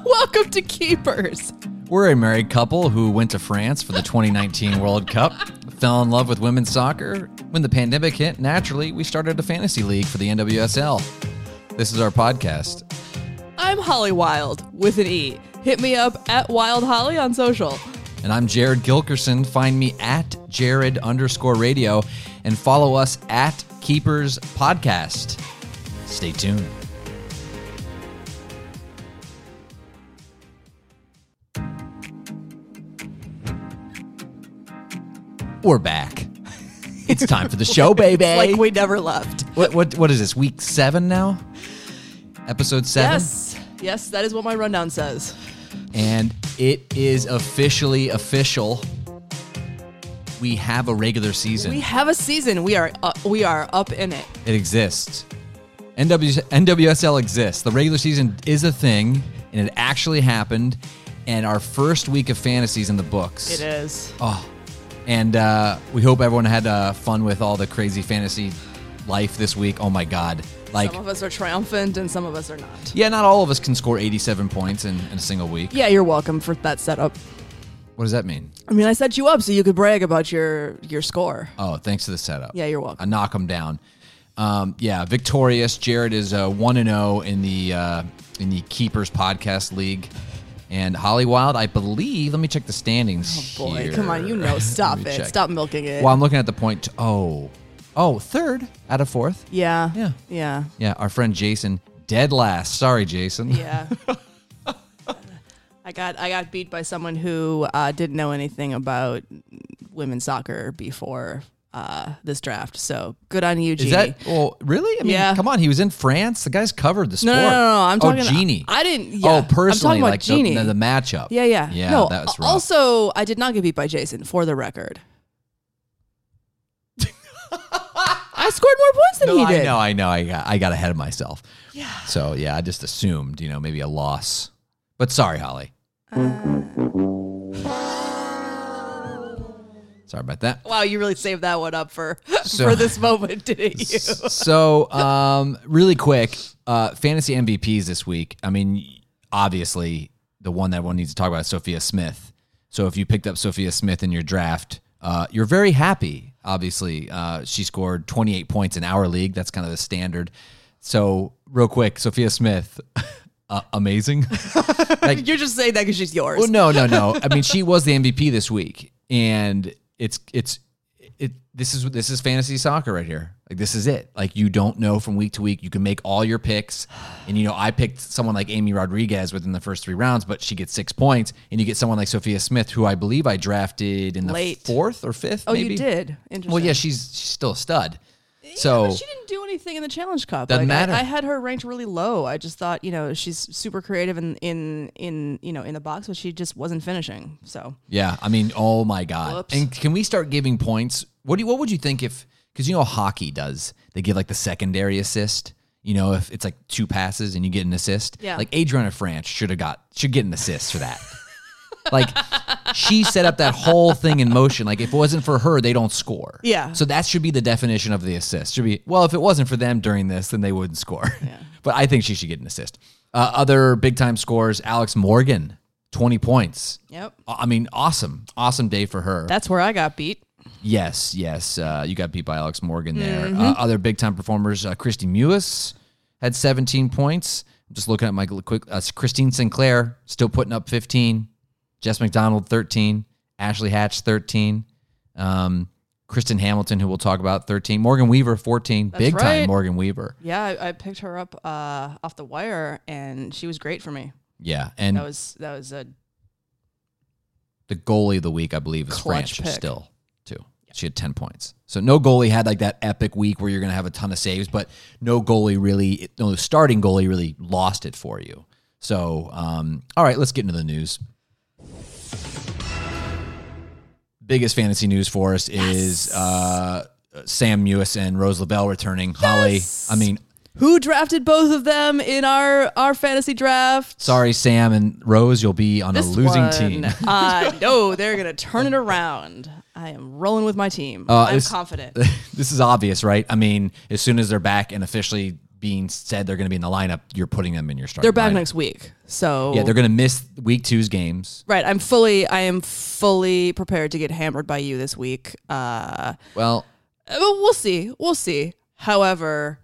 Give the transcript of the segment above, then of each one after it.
Welcome to Keepers. We're a married couple who went to France for the 2019 World Cup, fell in love with women's soccer. When the pandemic hit, naturally, we started a fantasy league for the NWSL. This is our podcast. I'm Holly Wild with an E. Hit me up at Wild Holly on social. And I'm Jared Gilkerson. Find me at Jared underscore radio and follow us at Keepers Podcast. Stay tuned. We're back. It's time for the show, baby. Like we never left. what, what, what is this, week seven now? Episode seven? Yes. Yes, that is what my rundown says. And it is officially official. We have a regular season. We have a season. We are uh, we are up in it. It exists. NW, NWSL exists. The regular season is a thing, and it actually happened. And our first week of fantasies in the books. It is. Oh, and uh, we hope everyone had uh, fun with all the crazy fantasy life this week. Oh my God! Like, some of us are triumphant and some of us are not. yeah, not all of us can score 87 points in, in a single week. Yeah, you're welcome for that setup. What does that mean? I mean, I set you up so you could brag about your your score. Oh, thanks to the setup. Yeah, you're welcome. I knock them down. Um, yeah, victorious. Jared is uh, one and zero in the uh, in the keepers podcast league, and Holly Wild, I believe. Let me check the standings. Oh boy, here. come on, you know, stop it. check. Stop milking it. Well, I'm looking at the point. oh, oh, third out of fourth. yeah. Yeah. Yeah. Yeah, our friend Jason, dead last. Sorry, Jason. Yeah. I got I got beat by someone who uh, didn't know anything about women's soccer before uh, this draft. So good on you, Is Jeannie. that well? Really? I mean, Yeah. come on. He was in France. The guy's covered the sport. no, no, no, no. I'm oh, talking. Genie. I didn't. Yeah, oh, personally, I'm talking about like Genie. the, the, the matchup. yeah, yeah, Yeah, No, that was rough. also I did not get beat by Jason. For the record, I scored more points than No, he I did. know, I know. I got, I got ahead of myself. Yeah. So yeah, I just assumed, you know, maybe a loss. But sorry, Holly. Sorry about that. Wow, you really saved that one up for So- for this moment, didn't you? So, um, really quick, uh, fantasy MVPs this week. I mean, obviously, the one that everyone needs to talk about is Sophia Smith. So, if you picked up Sophia Smith in your draft, uh, you're very happy. Obviously, uh, she scored 28 points in our league. That's kind of the standard. So, real quick, Sophia Smith, uh, amazing. like, You're just saying that because she's yours. well, no, no, no. I mean, she was the MVP this week, and it's it's it. This is this is fantasy soccer right here. Like this is it. Like you don't know from week to week. You can make all your picks, and you know I picked someone like Amy Rodriguez within the first three rounds, but she gets six points, and you get someone like Sophia Smith, who I believe I drafted in the Late. fourth or fifth. Oh, maybe? you did. Interesting. Well, yeah, she's she's still a stud. So but she didn't do anything in the Challenge Cup. Doesn't Like, I- matter. I, had her ranked really low. I just thought, you know, she's super creative in in in you know in the box, but she just wasn't finishing. So Yeah, I mean, oh my god! Whoops. And can we start giving points? What do you, what would you think if? Because you know hockey does, they give like the secondary assist. You know, if it's like two passes and you get an assist, Yeah. Like Adriana Franch should have got should get an assist for that. Like she set up that whole thing in motion. Like if it wasn't for her, they don't score. Yeah. So that should be the definition of the assist. Should be well, if it wasn't for them during this, then they wouldn't score. Yeah. but I think she should get an assist. Uh, other big time scores: Alex Morgan, twenty points. yep, I mean, awesome, awesome day for her. that's where I got beat. yes, yes, uh, you got beat by Alex Morgan there. Mm-hmm. Uh, other big time performers: uh, Kristie Mewis had 17 points. I'm just looking at my quick. Uh, Christine Sinclair still putting up 15. Jess McDonald 13. Ashley Hatch 13. Um, Kristen Hamilton, who we'll talk about 13. Morgan Weaver 14. big time. Morgan Weaver. Yeah, I, I picked her up uh, off the wire, and she was great for me. Yeah, and That was that was a the goalie of the week, I believe, is Franch still, too. She had 10 points. So no goalie had like that epic week where you're going to have a ton of saves, but no goalie really, no starting goalie really lost it for you. So, um, all right, let's get into the news. Biggest fantasy news for us is uh, Sam Mewis and Rose Lavelle returning. Holly, I mean, who drafted both of them in our our fantasy draft. sorry, Sam and Rose, you'll be on This a losing one, team. uh, no, they're gonna turn it around. I am rolling with my team. Uh, I'm confident. this is obvious, right? I mean, as soon as they're back and officially being said they're going to be in the lineup, you're putting them in your starting. They're back lineup. next week, so Yeah, they're going to miss week two's games. right. I'm fully, I am fully prepared to get hammered by you this week. Uh, Well, Uh, We'll see. We'll see. However,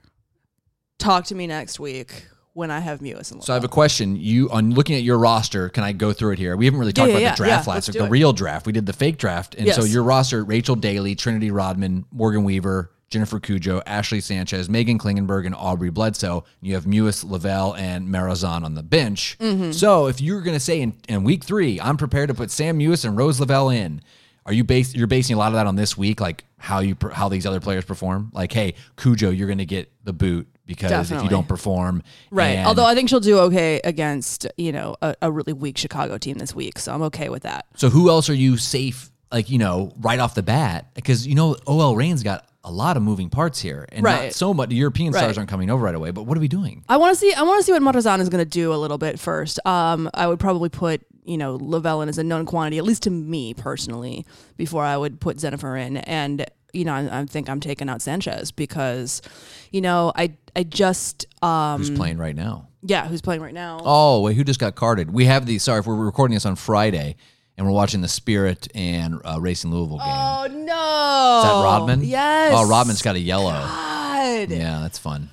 talk to me next week when I have Mewis and so I have a question. You on looking at your roster, can I go through it here? We haven't really talked Yeah, about yeah, the draft yeah, last week, the it. real draft. We did the fake draft, and so your roster: Rachel Daly, Trinity Rodman, Morgan Weaver, Jennifer Cudjoe, Ashley Sanchez, Meghan Klingenberg, and Aubrey Bledsoe. You have Mewis, Lavelle, and Marozsan on the bench. Mm-hmm. So if you're going to say in, in week three, I'm prepared to put Sam Mewis and Rose Lavelle in. Are you base you're basing a lot of that on this week, like how you how these other players perform? Like, hey, Cudjoe, you're going to get the boot because if you don't perform, Right. Although I think she'll do okay against, you know, a, a really weak Chicago team this week. So I'm okay with that. So who else are you safe, like, you know, right off the bat? Because, you know, OL Reign's got a lot of moving parts here. And not so much the European stars aren't coming over right away. But what are we doing? I want to see. I want to see what Marozsan is going to do a little bit first. Um, I would probably put you know Lavelle in as a known quantity, at least to me personally, before I would put Jennifer in. And you know, I, I think I'm taking out Sanchez because, you know, I I just um Who's playing right now? yeah, who's playing right now? Oh, wait, who just got carded? We have the, sorry, if we're recording this on Friday and we're watching the Spirit and uh, Racing Louisville game. Oh no! Is that Rodman? Yes. Oh, Rodman's got a yellow. God. Yeah, that's fun.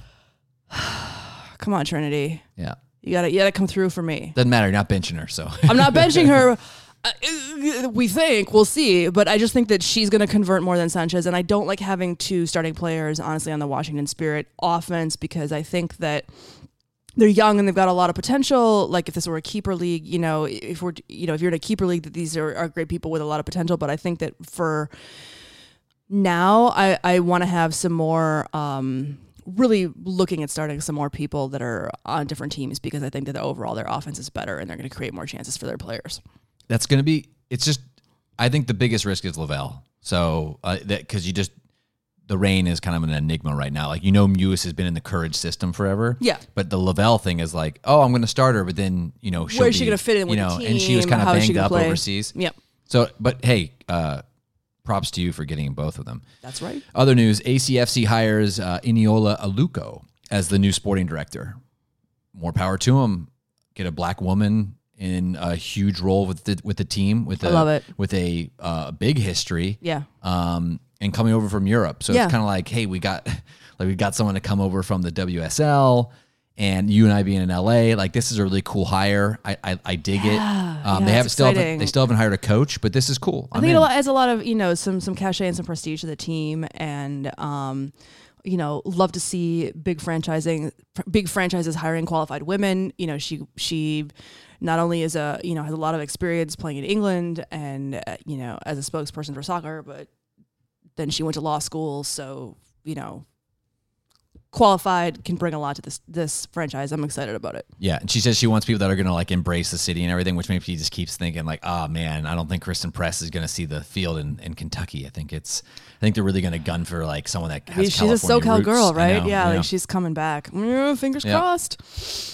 Come on, Trinity. Yeah. You gotta you gotta come through for me. Doesn't matter. You're not benching her. So I'm not benching her. Uh, we think we'll see, but I just think that she's going to convert more than Sanchez, and I don't like having two starting players honestly on the Washington Spirit offense because I think that they're young and they've got a lot of potential. Like if this were a keeper league, you know, if we're you know if you're in a keeper league, that these are, are great people with a lot of potential. But I think that for now, I I want to have some more. Um, really looking at starting some more people that are on different teams because I think that overall their offense is better and they're going to create more chances for their players. that's going to be, it's just, I think the biggest risk is Lavelle. So, uh, that, because you just, the Reign is kind of an enigma right now. Like, you know, Mewis has been in the courage system forever. Yeah. But the Lavelle thing is like, oh, I'm going to start her, but then, you know, she'll Where's she gonna fit in with you the know, And she was kind of How is she banged up play? overseas. Yep, So, but hey, uh, props to you for getting both of them. that's right. Other news ACFC hires uh, Eniola Aluko as the new sporting director. More power to him. Get a black woman in a huge role with the with the team with a, I love it. with a uh, big history. Yeah. Um, and coming over from Europe, so Yeah. it's kind of like, hey, we got like we got someone to come over from the WSL, and you and I being in LA, like this is a really cool hire. I I, I dig it. Um, yeah, they have still haven't, they still haven't hired a coach, but this is cool. I I'm think in. it adds a lot of you know some some cachet and some prestige to the team, and um, you know love to see big franchising, big franchises hiring qualified women. You know she she not only is a you know has a lot of experience playing in England and uh, you know as a spokesperson for soccer, but then she went to law school, so you know qualified can bring a lot to this this franchise. I'm excited about it. Yeah, and she says she wants people that are going to like embrace the city and everything, which maybe she just keeps thinking like, oh man, I don't think Christen Press is going to see the field in, in Kentucky. I think it's, I think they're really going to gun for like someone that has she's a California SoCal roots. girl, right? know, yeah, I know. like she's coming back. Mm, fingers Yeah. crossed.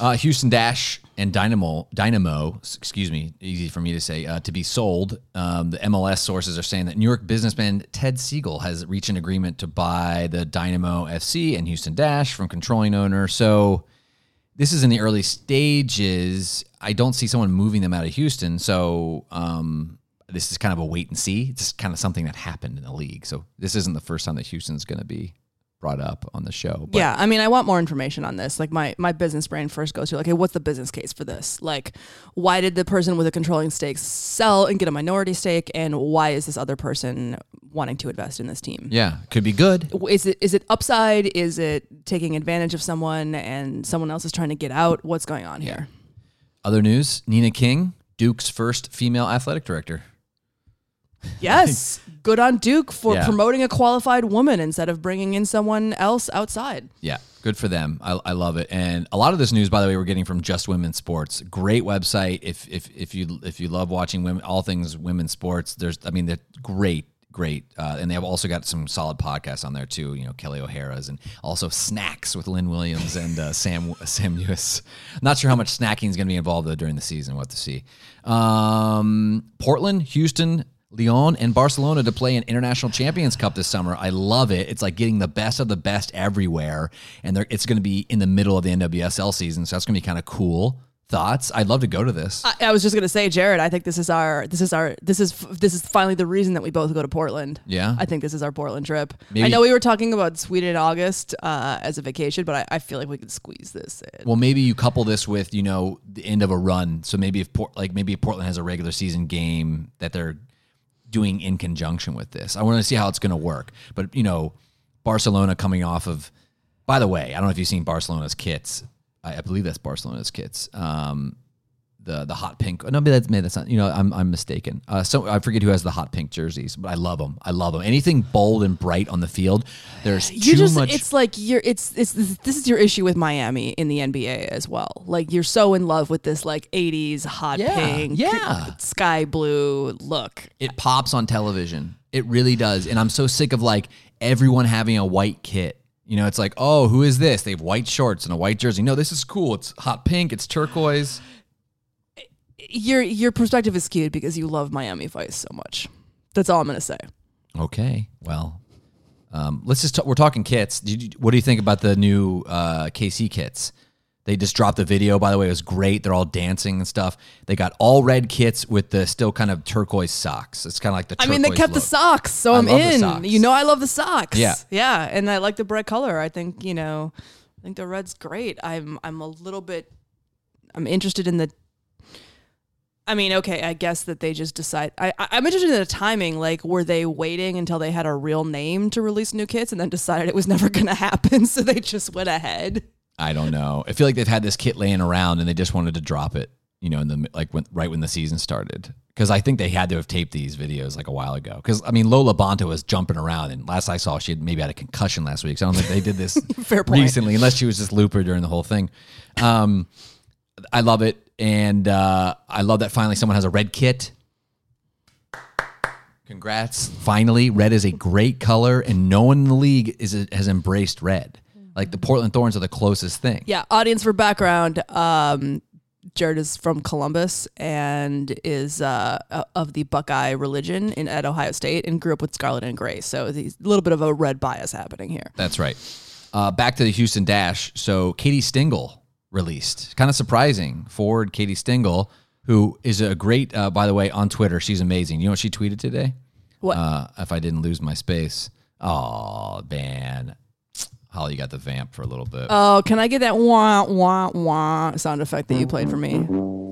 Uh, Houston Dash and Dynamo, Dynamo, excuse me, easy for me to say, uh, to be sold. Um, the MLS sources are saying that New York businessman Ted Segal has reached an agreement to buy the Dynamo FC and Houston Dash from controlling owner. So this is in the early stages. I don't see someone moving them out of Houston. So um, this is kind of a wait and see. It's kind of something that happened in the league. So this isn't the first time that Houston's going to be brought up on the show. But yeah, I mean, I want more information on this. Like my my business brain first goes to like, hey, what's the business case for this? Like, why did the person with a controlling stake sell and get a minority stake, and why is this other person wanting to invest in this team? yeah, could be good. Is it is it upside? Is it taking advantage of someone and someone else is trying to get out? What's going on here? Other news Nina King, Duke's first female athletic director. Yes, good on Duke for Yeah. promoting a qualified woman instead of bringing in someone else outside. Yeah, good for them. I, I love it. And a lot of this news, by the way, we're getting from Just Women's Sports. Great website. If if if you if you love watching women, all things women's sports, there's I mean they're great. Great, uh, and they have also got some solid podcasts on there too. You know, Kelly O'Hara's and also snacks with Lynn Williams and uh, Sam Sam Mewis. Not sure how much snacking is going to be involved though during the season. What to see. Um, Portland, Houston, Lyon and Barcelona to play an International Champions Cup this summer. I love it. It's like getting the best of the best everywhere, and it's going to be in the middle of the NWSL season, so that's going to be kind of cool. Thoughts? I'd love to go to this. I, I was just gonna say, Jared. I think this is our this is our this is this is finally the reason that we both go to Portland. Yeah? I think this is our Portland trip. I know we were talking about Sweden in August uh, as a vacation, but I, I feel like we could squeeze this in. Well, maybe you couple this with you know the end of a run. So maybe if Port, like maybe if Portland has a regular season game that they're doing in conjunction with this. I want to see how it's going to work. But you know, Barcelona coming off of. By the way, I don't know if you've seen Barcelona's kits. I, I believe that's Barcelona's kits. Um, the the hot pink. No, maybe that's maybe that's not. You know, I'm I'm mistaken. Uh, so I forget who has the hot pink jerseys, but I love them. I love them. Anything bold and bright on the field. There's you too just much. it's like you're it's it's this is your issue with Miami in the NBA as well. Like you're so in love with this like 80s hot Yeah, pink, yeah. sky blue look. it pops on television. It really does. And I'm so sick of like everyone having a white kit. You know, it's like, oh, who is this? They have white shorts and a white jersey. No, this is cool. It's hot pink. It's turquoise. Your your perspective is skewed because you love Miami Vice so much. That's all I'm gonna say. Okay, well, um, let's just. Talk, we're talking kits. Did you, what do you think about the new uh, KC kits? They just dropped the video. By the way, it was great. They're all dancing and stuff. They got all red kits with the still kind of turquoise socks. It's kind of like the. I mean, they kept the socks, so I the in. You know, I love the socks. Yeah. yeah, and I like the bright color. I think you know, I think the red's great. I'm I'm a little bit, I'm interested in the. I mean, okay, I guess that they just decide. I, I- I'm interested in the timing. Like, were they waiting until they had a real name to release new kits, and then decided it was never going to happen, so they just went ahead? I don't know. I feel like they've had this kit laying around and they just wanted to drop it, you know, in the like when right when the season started. Because I think they had to have taped these videos like a while ago. Because I mean, Lo LaBonta was jumping around, and last I saw, she had maybe had a concussion last week. So I don't think they did this Fair point. recently, unless she was just looper during the whole thing. Um, I love it, and uh, I love that finally someone has a red kit. Congrats! Finally, red is a great color, and no one in the league is has embraced red. Like the Portland Thorns are the closest thing. Yeah, audience for background. Um, Jared is from Columbus and is uh, of the Buckeye religion in at Ohio State and grew up with Scarlet and Gray. So he's a little bit of a red bias happening here. That's right. Uh, back to the Houston Dash. So Katie Stengel released. Kind of surprising. Forward Katie Stengel, who is a great, uh, by the way, on Twitter. She's amazing. You know what she tweeted today? What? Uh, if I didn't lose my space. Oh, man. Holly, you got the vamp for a little bit. Oh, can I get that wah wah wah sound effect that you played for me?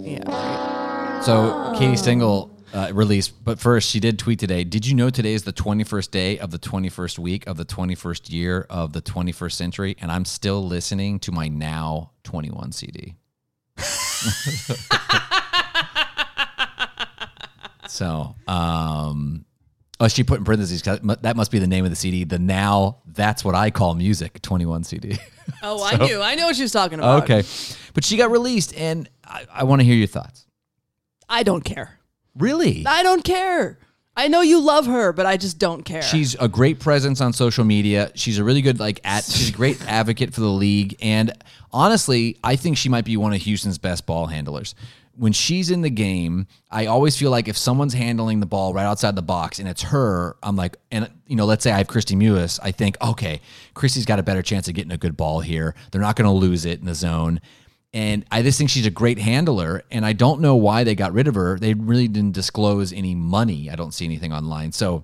Yeah. So Katie Stengel uh, released, but first she did tweet today. Did you know today is the 21st day of the 21st week of the 21st year of the 21st century, and I'm still listening to my now 21 CD. so, um, oh, she put in parentheses that must be the name of the CD. The now that's what I call music 21 CD. Oh, I knew. I know what she was talking about. okay, but she got released, and I, I want to hear your thoughts. I don't care. Really? I don't care. I know you love her, but I just don't care. She's a great presence on social media. She's a really good like at she's a great advocate for the league and honestly, I think she might be one of Houston's best ball handlers. When she's in the game, I always feel like if someone's handling the ball right outside the box and it's her, I'm like, and you know, let's say I have Kristie Mewis, I think, okay, Kristie's got a better chance of getting a good ball here. They're not going to lose it in the zone. And I just think she's a great handler. And I don't know why they got rid of her. They really didn't disclose any money. I don't see anything online. So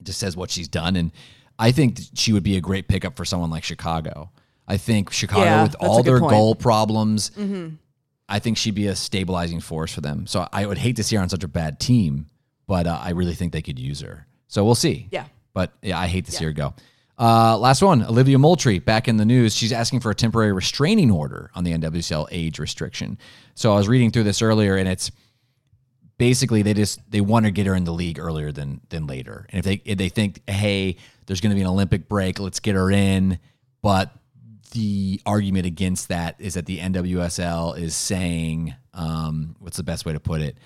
it just says what she's done. And I think she would be a great pickup for someone like Chicago. I think Chicago, Yeah, with all their point. goal problems, I think she'd be a stabilizing force for them. So I would hate to see her on such a bad team, but uh, I really think they could use her. So we'll see. Yeah. But yeah, I hate to see her go. Uh, last one, Olivia Moultrie back in the news. She's asking for a temporary restraining order on the NWSL age restriction. So I was reading through this earlier, and it's basically they just they want to get her in the league earlier than than later. And if they if they think, hey, there's going to be an Olympic break, let's get her in. But the argument against that is that the NWSL is saying, um, what's the best way to put it,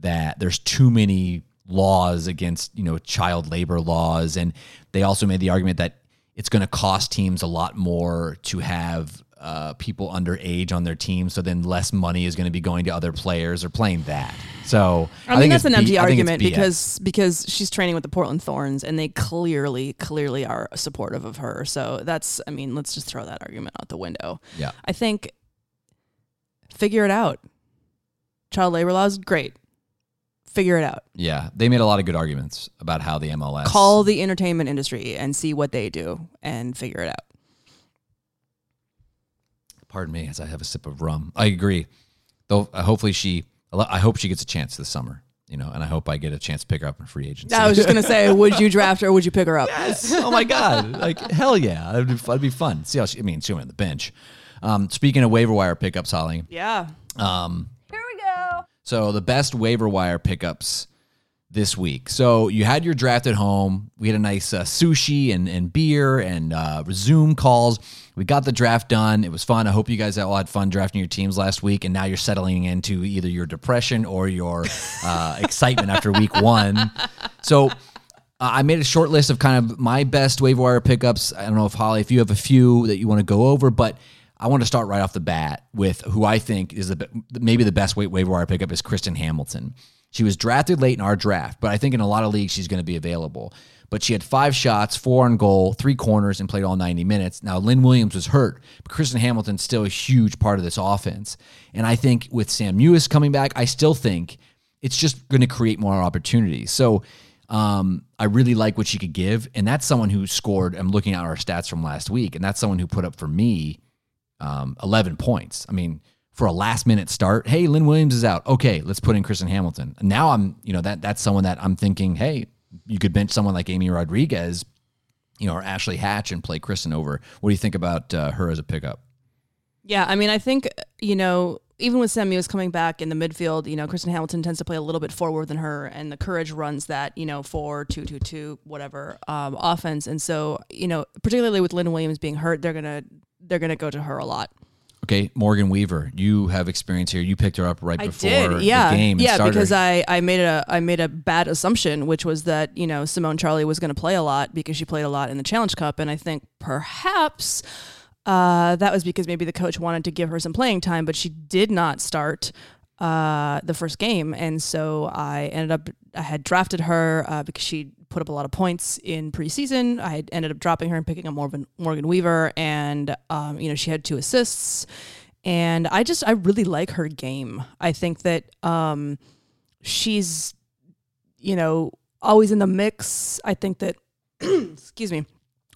that there's too many laws against you know child labor laws, and they also made the argument that it's going to cost teams a lot more to have uh, people underage on their team, so then less money is going to be going to other players or playing that. So I, mean, that's an empty B- I think argument because because she's training with the Portland Thorns and they clearly clearly are supportive of her. So that's I mean, let's just throw that argument out the window. yeah, I think figure it out. Child labor laws, great. Figure it out. yeah, they made a lot of good arguments about how the MLS Call the entertainment industry and see what they do and figure it out. Pardon me as I have a sip of rum. I agree. Though uh, hopefully she, I hope she gets a chance this summer. You know, and I hope I get a chance to pick her up in free agency. I was just gonna say, would you draft her or would you pick her up? Yes. Oh my God. Like hell yeah. That'd be, that'd be fun. See how she. I mean, she went on the bench. Um, speaking of waiver wire pickups, Holly. Yeah. Um, Here we go. So the best waiver wire pickups this week. So you had your draft at home. We had a nice uh, sushi and, and beer and uh, Zoom calls. We got the draft done. It was fun. I hope you guys all had fun drafting your teams last week. And now you're settling into either your depression or your uh, excitement after week one. So uh, I made a short list of kind of my best waiver wire pickups. I don't know if Holly, if you have a few that you want to go over, but I want to start right off the bat with who I think is the maybe the best wa- waiver wire pickup is Kristen Hamilton. She was drafted late in our draft, but I think in a lot of leagues she's going to be available. But she had five shots, four on goal, three corners, and played all 90 minutes. Now, Lynn Williams was hurt, but Kristen Hamilton's still a huge part of this offense. And I think with Sam Mewis coming back, I still think it's just going to create more opportunities. So um, I really like what she could give. And that's someone who scored. I'm looking at our stats from last week, and that's someone who put up for me um, 11 points. I mean, for a last minute start, hey, Lynn Williams is out. Okay, let's put in Kristen Hamilton. Now I'm, you know, that that's someone that I'm thinking, hey, you could bench someone like Amy Rodriguez, you know, or Ashley Hatch and play Kristen over. What do you think about uh, her as a pickup? Yeah, I mean, I think you know, even with Sam Mewis coming back in the midfield, you know, Kristen Hamilton tends to play a little bit forward than her, and the Courage runs that you know four two two two whatever um, offense, and so you know, particularly with Lynn Williams being hurt, they're gonna they're gonna go to her a lot. Okay, Morgan Weaver, you have experience here. You picked her up right I before did, yeah, the game. yeah, because her. I I made a I made a bad assumption, which was that you know Simone Charley was going to play a lot because she played a lot in the Challenge Cup, and I think perhaps uh, that was because maybe the coach wanted to give her some playing time, but she did not start uh, the first game, and so I ended up I had drafted her uh, because she put up a lot of points in preseason. I ended up dropping her and picking up Morgan Morgan Weaver, and um, you know she had two assists, and I just I really like her game. I think that um, she's you know always in the mix. I think that excuse me.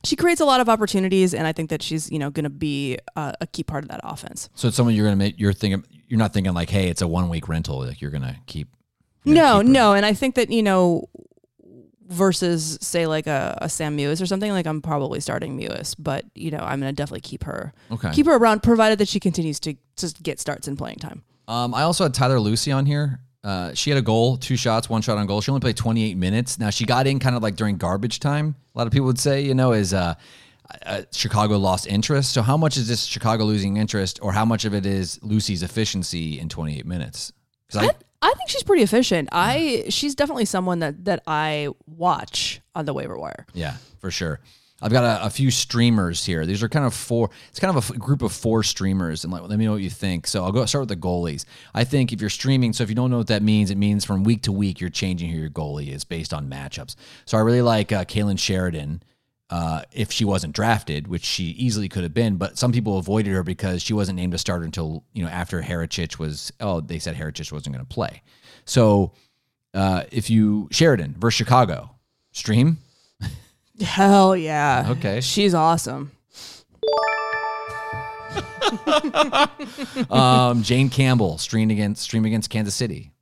She creates a lot of opportunities, and I think that she's, you know, going to be uh, a key part of that offense. so it's someone you're gonna make. You're thinking. You're not thinking like, hey, it's a one week rental. Like you're gonna keep. you're No, keep no, and I think that you know, versus say like a, a Sam Mewis or something, like I'm probably starting Mewis, but you know, I'm gonna definitely keep her, Okay. keep her around, provided that she continues to just get starts and playing time. Um, I also had Tyler Lussi on here. Uh, she had a goal, two shots, one shot on goal. She only played 28 minutes. Now she got in kind of like during garbage time. A lot of people would say, you know, is uh, uh, Chicago lost interest. So how much is this Chicago losing interest, or how much of it is Lussi's efficiency in 28 minutes? Because I, I think she's pretty efficient. I she's definitely someone that that I watch on the waiver wire. Yeah, for sure. I've got a, a few streamers here. These are kind of four. It's kind of a f- group of four streamers, and like, let me know what you think. So I'll go start with the goalies. I think if you're streaming, so if you don't know what that means, it means from week to week you're changing who your goalie is based on matchups. So I really like uh, Kailen Sheridan. Uh, if she wasn't drafted, which she easily could have been, but some people avoided her because she wasn't named a starter until you know after Herachich was. Oh, they said Herachich wasn't going to play. So uh, if you Sheridan versus Chicago stream, Hell yeah. Okay. She's awesome. um, Jane Campbell stream against stream against Kansas City.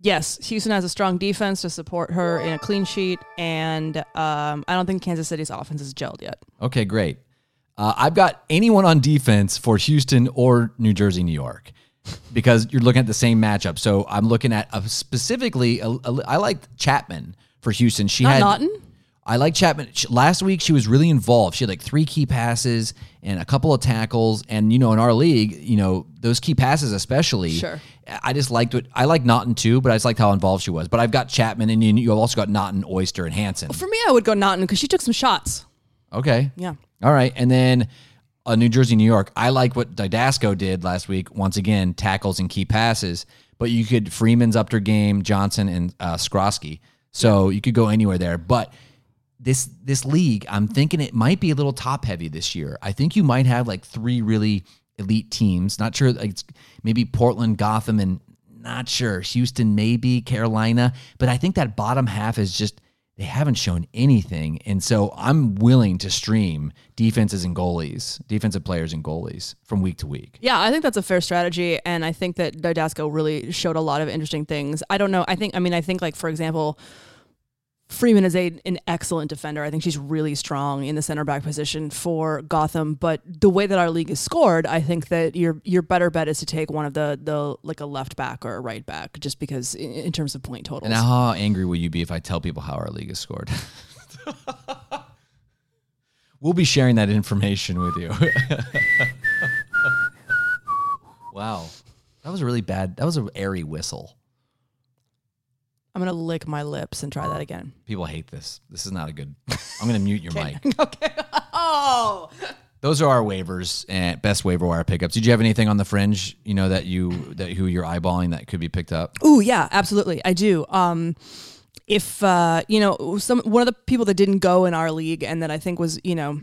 Yes, Houston has a strong defense to support her in a clean sheet, and um, I don't think Kansas City's offense is gelled yet. Okay, great. Uh, I've got anyone on defense for Houston or New Jersey, New York, because you're looking at the same matchup. So I'm looking at uh, specifically. A, a, I like Chapman for Houston. She Not had Naughton? I like Chapman. Last week she was really involved. She had like three key passes and a couple of tackles. And you know, in our league, you know, those key passes especially. Sure. I just liked what I like Naughton too, but I just liked how involved she was. But I've got Chapman, and you- you've also got Naughton, Oyster, and Hanson. For me, I would go Naughton because she took some shots. Okay. Yeah. All right. And then uh, New Jersey, New York. I like what Dydasco did last week. Once again, tackles and key passes. But you could Freeman's up their game, Johnson and uh, Skroski. So you could go anywhere there. But this this league, I'm thinking it might be a little top heavy this year. I think you might have like three really elite teams. Not sure, like maybe Portland, Gotham, and not sure Houston, maybe Carolina. But I think that bottom half is just they haven't shown anything, and so I'm willing to stream defenses and goalies, defensive players and goalies from week to week. Yeah, I think that's a fair strategy, and I think that Dydasco really showed a lot of interesting things. I don't know. I think. I mean, I think like for example. Freeman is a an excellent defender. I think she's really strong in the center back position for Gotham. But the way that our league is scored, I think that your your better bet is to take one of the the like a left back or a right back, just because in, in terms of point totals. And how angry will you be if I tell people how our league is scored? we'll be sharing that information with you. wow. That was a really bad. That was an airy whistle. I'm gonna lick my lips and try that again. People hate this. This is not a good. I'm going to mute your mic. okay. Oh. Those are our waivers and best waiver wire pickups. Did you have anything on the fringe? You know that you that who you're eyeballing that could be picked up. Ooh, yeah, absolutely. I do. Um, if uh, you know, some one of the people that didn't go in our league and that I think was, you know,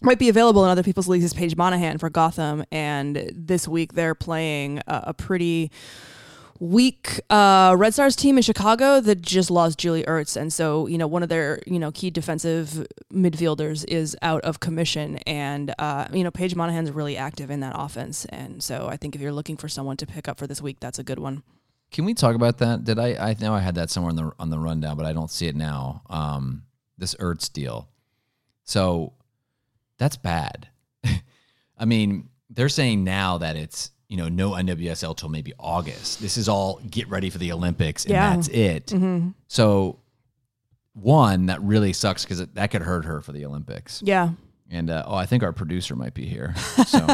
might be available in other people's leagues is Paige Monaghan for Gotham, and this week they're playing a, a pretty weak uh, Red Stars team in Chicago that just lost Julie Ertz, and so you know one of their you know key defensive midfielders is out of commission, and uh, you know Paige Monaghan's really active in that offense, and so I think if you're looking for someone to pick up for this week, that's a good one. Can we talk about that? Did I? I know I had that somewhere on the on the rundown, but I don't see it now. Um, this Ertz deal. So that's bad. I mean, they're saying now that it's you know no NWSL till maybe August. This is all get ready for the Olympics, and Yeah. that's it. So one that really sucks because that could hurt her for the Olympics. Yeah, And uh, oh, I think our producer might be here. So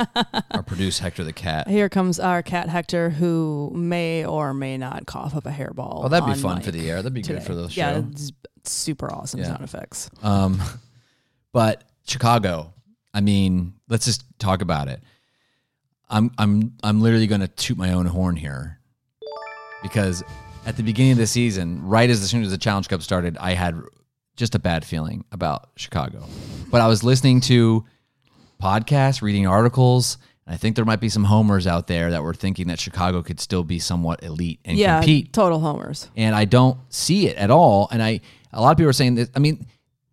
our producer Hector the cat. Here comes our cat Hector, who may or may not cough up a hairball. Oh, that'd be fun mic for the air. That'd be good for the show. Yeah, it's super awesome Yeah. sound effects. Um, but Chicago, I mean, let's just talk about it. I'm I'm I'm literally going to toot my own horn here because at the beginning of the season, right as, as soon as the Challenge Cup started, I had just a bad feeling about Chicago. But I was listening to podcasts, reading articles, and I think there might be some homers out there that were thinking that Chicago could still be somewhat elite and Yeah, compete total homers. and I don't see it at all. And I, a lot of people are saying that. I mean,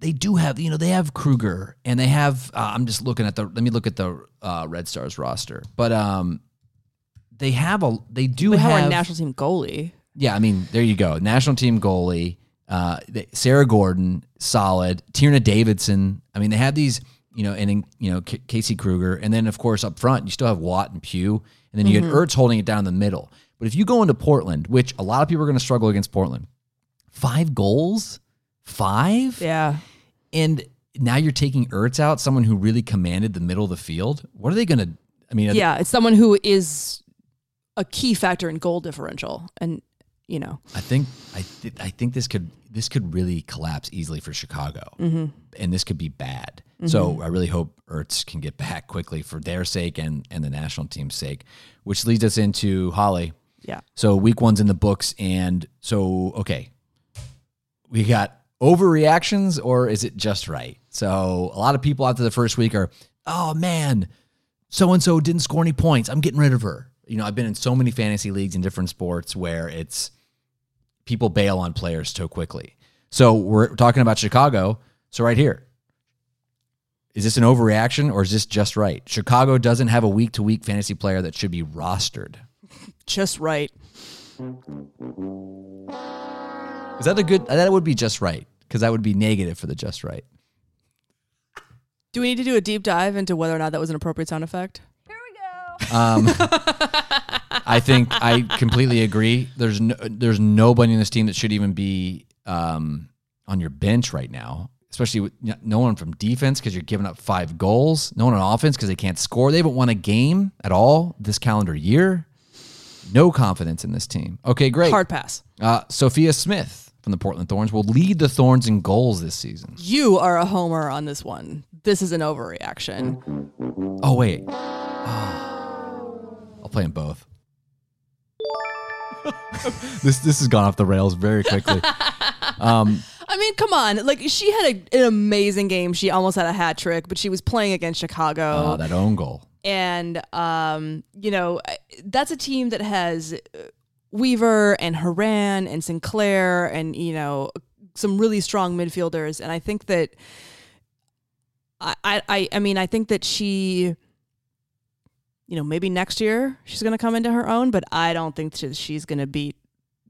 they do have, you know, they have Krueger, and they have. Uh, I'm just looking at the. Let me look at the uh, Red Stars roster, but um, they have a. They do We have have. our national team goalie. yeah, I mean, there you go. National team goalie, uh, they- Sarah Gordon, solid. Tierna Davidson. I mean, they have these. You know, and in, you know K- Casey Krueger, and then of course up front you still have Watt and Pugh, and then you get Ertz holding it down in the middle. But if you go into Portland, which a lot of people are going to struggle against Portland, five goals, five, Yeah, and now you're taking Ertz out, someone who really commanded the middle of the field. What are they going to? I mean, are they- yeah. It's someone who is a key factor in goal differential, and you know, I think I th- I think this could this could really collapse easily for Chicago, Mm-hmm. and this could be bad. So I really hope Ertz can get back quickly for their sake and and the national team's sake, which leads us into Holly. yeah. So week one's in the books, and so okay, we got overreactions, or is it just right? So a lot of people after the first week are, oh man, so and so didn't score any points. I'm getting rid of her. You know, I've been in so many fantasy leagues in different sports where it's people bail on players so quickly. So we're talking about Chicago. So right here. Is this an overreaction or is this just right? Chicago doesn't have a week to week fantasy player that should be rostered. Just right. Is that a good? That would be just right because that would be negative for the just right. Do we need to do a deep dive into whether or not that was an appropriate sound effect? Here we go. Um, I think I completely agree. There's no, there's nobody in this team that should even be um, on your bench right now, especially with no one from defense because you're giving up five goals. No one on offense because they can't score. They haven't won a game at all this calendar year. No confidence in this team. Okay, great. Hard pass. Uh, Sophia Smith. From the Portland Thorns, will lead the Thorns in goals this season. You are a homer on this one. This is an overreaction. Oh wait, Oh. I'll play them both. this this has gone off the rails very quickly. Um, I mean, come on. Like she had a, an amazing game. She almost had a hat trick, but she was playing against Chicago. oh, that own goal. and um, you know that's a team that has uh, Weaver and Horan and Sinclair and you know some really strong midfielders, and I think that I I I- mean I think that she. You know, maybe next year she's going to come into her own, but I don't think that she's going to beat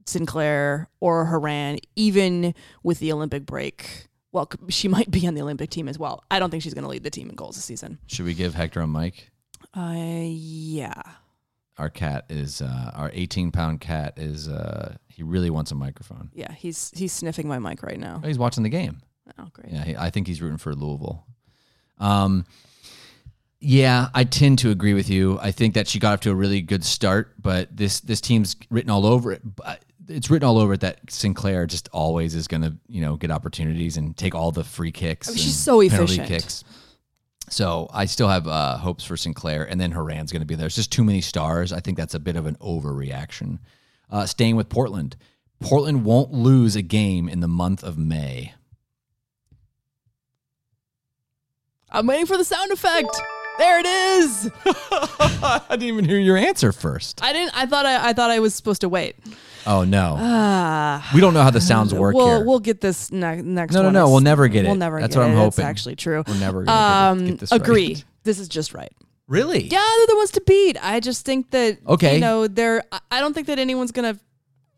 Sinclair or Horan, even with the Olympic break. Well, she might be on the Olympic team as well. I don't think she's going to lead the team in goals this season. Should we give Hector a mic? Uh, yeah. Our cat is uh, our 18 pound cat is uh, he really wants a microphone. Yeah, he's he's sniffing my mic right now. Oh, he's watching the game. Oh, great. Yeah, he, I think he's rooting for Louisville. Um, yeah, I tend to agree with you. I think that she got off to a really good start, but this this team's written all over it. But it's written all over it that Sinclair just always is going to you know get opportunities and take all the free kicks. mean, she's so efficient. Kicks. So I still have uh, hopes for Sinclair, and then Horan's going to be there. It's just too many stars. I think that's a bit of an overreaction. Uh, staying with Portland, Portland won't lose a game in the month of May. I'm waiting for the sound effect. There it is. I didn't even hear your answer first. I didn't. I thought I, I thought I was supposed to wait. Oh no, Ah. we don't know how the sounds work we'll here. we'll get this ne- next. No, no, no, we'll never get it. We'll it. never. That's what I'm it. It's hoping. actually true. We're never gonna Um, get, get this right. agree. This is just right. Really? Yeah, they're the ones to beat. I just think that Okay. You know, they're. I- don't think that anyone's gonna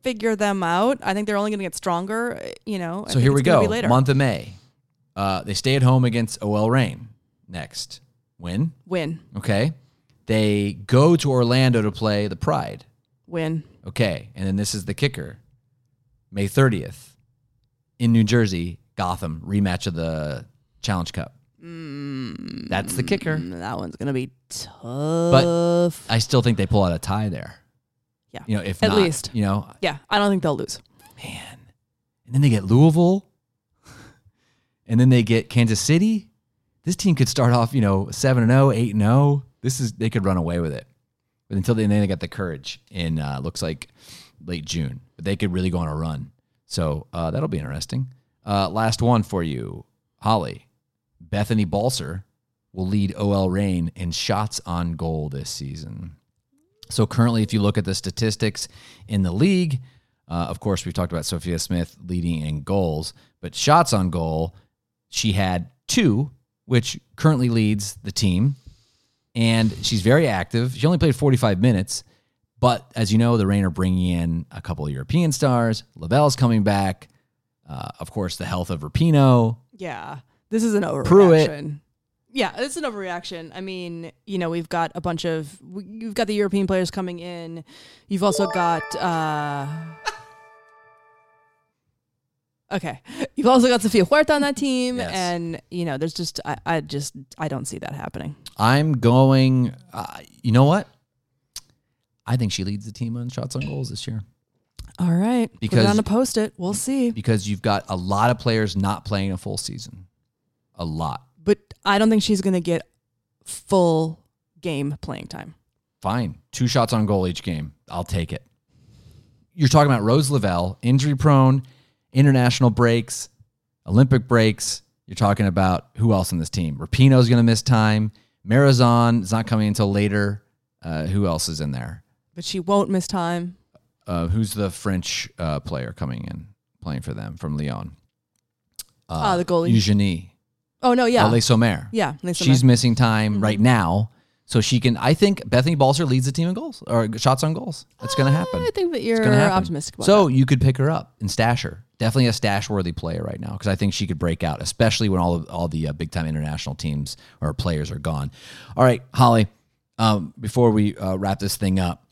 figure them out. I think they're only gonna get stronger. uh, You know. I So here we go. Month of May. Uh, they stay at home against OL Reign. Next, win. Win. Okay. They go to Orlando to play the Pride. Win. Okay, and then this is the kicker. May 30th in New Jersey, Gotham rematch of the Challenge Cup. That's the kicker. Mm, That one's gonna be tough. But I still think they pull out a tie there. Yeah. You know, if At not, least. you know, yeah, I don't think they'll lose. man. And then they get Louisville. and then they get Kansas City. This team could start off, you know, 7 and 0, 8 and 0. This is they could run away with it. But until then, they got the courage in uh, looks like late June. But they could really go on a run. So uh, that'll be interesting. Uh, last one for you, Holly. Bethany Balcer will lead OL Reign in shots on goal this season. So currently, if you look at the statistics in the league, uh, of course, we've talked about Sophia Smith leading in goals, but shots on goal, she had two, which currently leads the team. And she's very active. She only played 45 minutes, but as you know, the Reign are bringing in a couple of European stars. Lavelle's coming back. Uh, of course, the health of Rapinoe. Yeah, this is an overreaction. Pruitt. Yeah, it's an overreaction. I mean, you know, we've got a bunch of we- you've got the European players coming in. You've also got uh Okay. You've also got Sofia Huerta on that team Yes. and you know, there's just I, I just I don't see that happening. I'm going. Uh, you know what? I think she leads the team on shots on goals this year All right. Because- on a post it. We'll see. because you've got a lot of players not playing a full season. A lot. But I don't think she's going to get full game playing time. Fine. Two shots on goal each game. I'll take it. You're talking about Rose Lavelle, injury prone, international breaks, Olympic breaks. You're talking about who else in this team? Rapinoe's going to miss time. Marozsan is not coming until later. Uh, who else is in there? But she won't miss time. Uh, who's the French uh, player coming in playing for them from Lyon? Ah, the goalie. Eugenie. Oh no, yeah. Uh, Le Sommer. yeah, She's missing time right now. So she can, I think Bethany Balcer leads the team in goals or shots on goals. That's going to happen. I think that you're gonna happen. optimistic about so you could pick her up and stash her. Definitely a stash worthy player right now because I think she could break out, especially when all of, all the uh, big time international teams or players are gone. All right, Holly. Um, before we uh, wrap this thing up,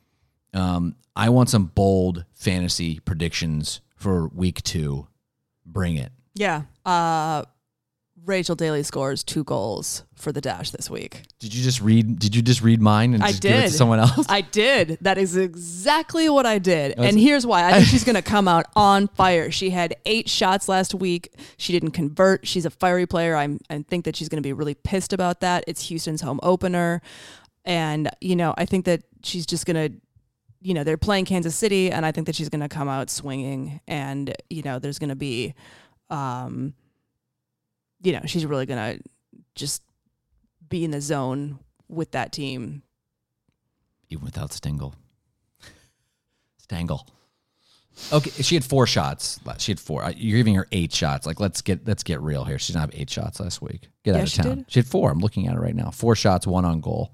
um, I want some bold fantasy predictions for week two. Bring it. Yeah. Uh Rachel Daly scores two goals for the dash this week. Did you just read? Did you just read mine and I just give it to did. someone else? I did. That is exactly what I did. and here's why. I think she's going to come out on fire. She had eight shots last week. She didn't convert. She's a fiery player. I'm, I think that she's going to be really pissed about that. It's Houston's home opener. And, you know, I think that she's just going to, you know, they're playing Kansas City, and I think that she's going to come out swinging. And, you know, there's going to be, um, you know, she's really going to just be in the zone with that team Even without Stengel. Stangle. Okay, she had four shots. She had four. Uh, You're giving her eight shots. Like, let's get let's get real here. She didn't have eight shots last week. Get Yeah, out of she town. did. She had four. I'm looking at it right now. Four shots, one on goal,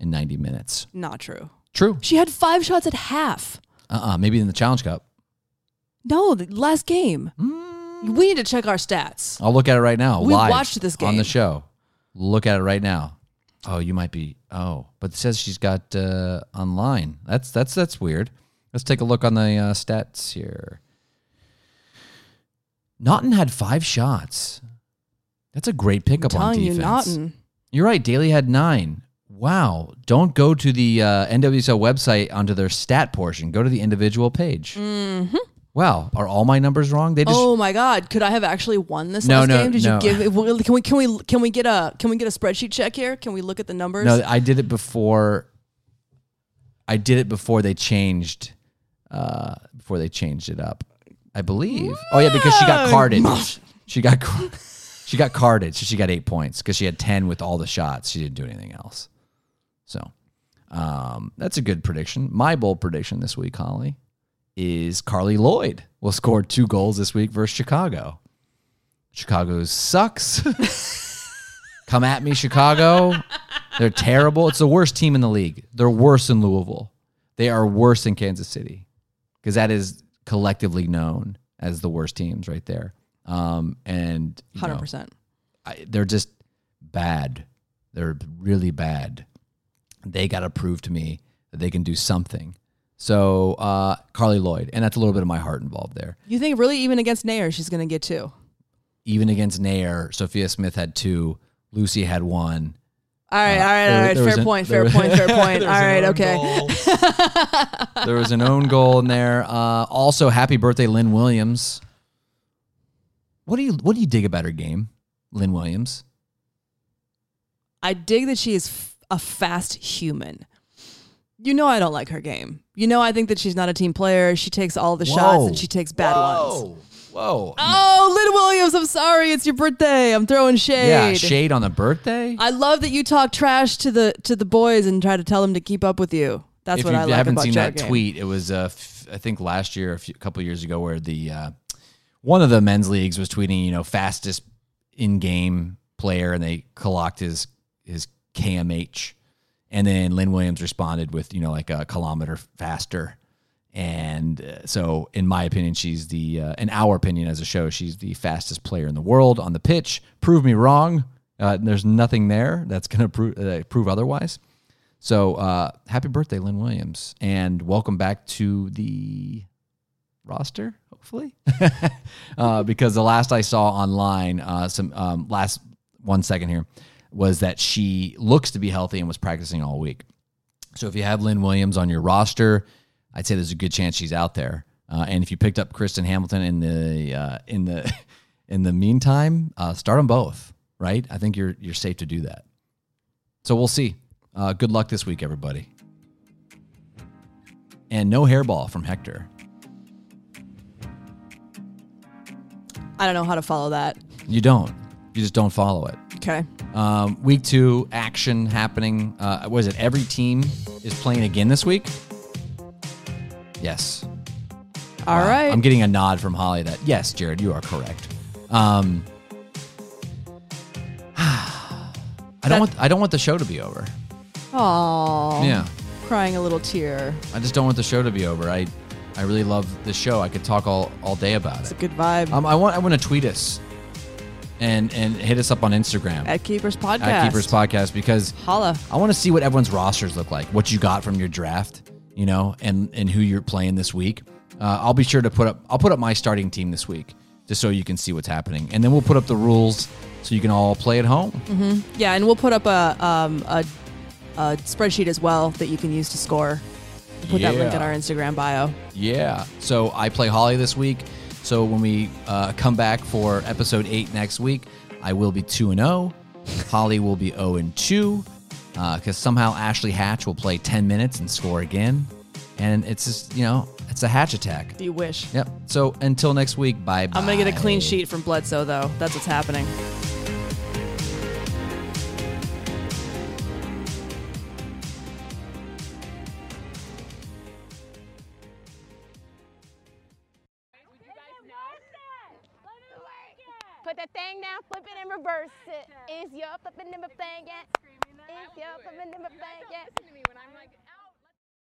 in 90 minutes. Not true. True. She had five shots at half. Uh uh Maybe in the Challenge Cup. No, the last game. We need to check our stats. I'll look at it right now. We live watched this game. on the show. Look at it right now. Oh, you might be. Oh, but it says she's got uh, online. That's that's that's weird. Let's take a look on the uh, stats here. Naughton had five shots. That's a great pickup on telling defense. you, Naughton. You're right. Daly had nine. Wow. Don't go to the uh, NWSL website onto their stat portion. Go to the individual page. Mm-hmm. Wow. Are all my numbers wrong? They just Oh my God! Could I have actually won this No, last no, game? Did no. you give? Can we can we can we get a can we get a spreadsheet check here? Can we look at the numbers? No, I did it before. I did it before they changed. Uh, before they changed it up, I believe. Oh yeah, because she got carded. she got she got carded, so she got eight points because she had ten with all the shots. She didn't do anything else. So, um, that's a good prediction. My bold prediction this week, Holly, is Carly Lloyd will score two goals this week versus Chicago. Chicago sucks. Come at me, Chicago. They're terrible. It's the worst team in the league. They're worse than Louisville. They are worse than Kansas City because that is collectively known as the worst teams right there. Um, and hundred percent. I, they're just bad. They're really bad. They got to prove to me that they can do something. So uh, Carly Lloyd, and that's a little bit of my heart involved there. You think really even against Naeher she's going to get two? Even against Naeher, Sophia Smith had two. Lucy had one. All right, all right, there- all right. Fair an- point, fair was- point, fair point. All right, okay. there was an own goal in there. Uh, also, happy birthday, Lynn Williams. What do you What do you dig about her game, Lynn Williams? I dig that she is f- a fast human. You know I don't like her game. You know I think that she's not a team player. She takes all the shots and she takes bad ones. Whoa! Whoa. Oh, Lynn Williams, I'm sorry. It's your birthday. I'm throwing shade. yeah, shade on the birthday. I love that you talk trash to the to the boys and try to tell them to keep up with you. That's if what you I like haven't about seen that game. tweet, it was uh, f- I think last year, a few, couple years ago, where the uh, one of the men's leagues was tweeting, you know, fastest in game player, and they clocked his his KMH, and then Lynn Williams responded with, you know, like a kilometer faster. And uh, so, in my opinion, she's the, uh, in our opinion as a show, she's the fastest player in the world on the pitch. Prove me wrong. Uh, there's nothing there that's going to prove, uh, prove otherwise. So, uh, happy birthday, Lynn Williams, and welcome back to the roster. Hopefully, uh, because the last I saw online, some um, last one second here was that she looks to be healthy and was practicing all week. So, if you have Lynn Williams on your roster, I'd say there's a good chance she's out there. Uh, and if you picked up Kristen Hamilton in the uh, in the in the meantime, uh, start them both. Right? I think you're you're safe to do that. So we'll see. Uh, good luck this week, everybody. And no hairball from Hector. I don't know how to follow that. You don't. You just don't follow it. Okay. Um, week two action happening. Uh, was it every team is playing again this week? Yes. All Wow. right. I'm getting a nod from Holly that yes, Jared, you are correct. Um, I don't want I don't want the show to be over. Oh. Yeah. Crying a little tear. I just don't want the show to be over. I I really love the show. I could talk all, all day about It's it. It's a good vibe. Um, I want I want to tweet us and and hit us up on Instagram at Keepers Podcast. at Keepers Podcast because Holla. I want to see what everyone's rosters look like, what you got from your draft, you know, and and who you're playing this week. Uh, I'll be sure to put up. I'll put up my starting team this week just so you can see what's happening. And then we'll put up the rules so you can all play at home. Yeah, and we'll put up a um, a, a spreadsheet as well that you can use to score. We'll put that link in our Instagram bio. Yeah. So I play Holly this week. So when we uh, come back for episode eight next week, I will be two and zero. Holly will be zero and two because somehow Ashley Hatch will play ten minutes and score again, and it's just you know it's a hatch attack. You wish. Yep. So until next week, bye bye. I'm gonna get a clean sheet from Bledsoe though. That's what's happening. Is your flipping number thing yet? Is your flipping number thing yet?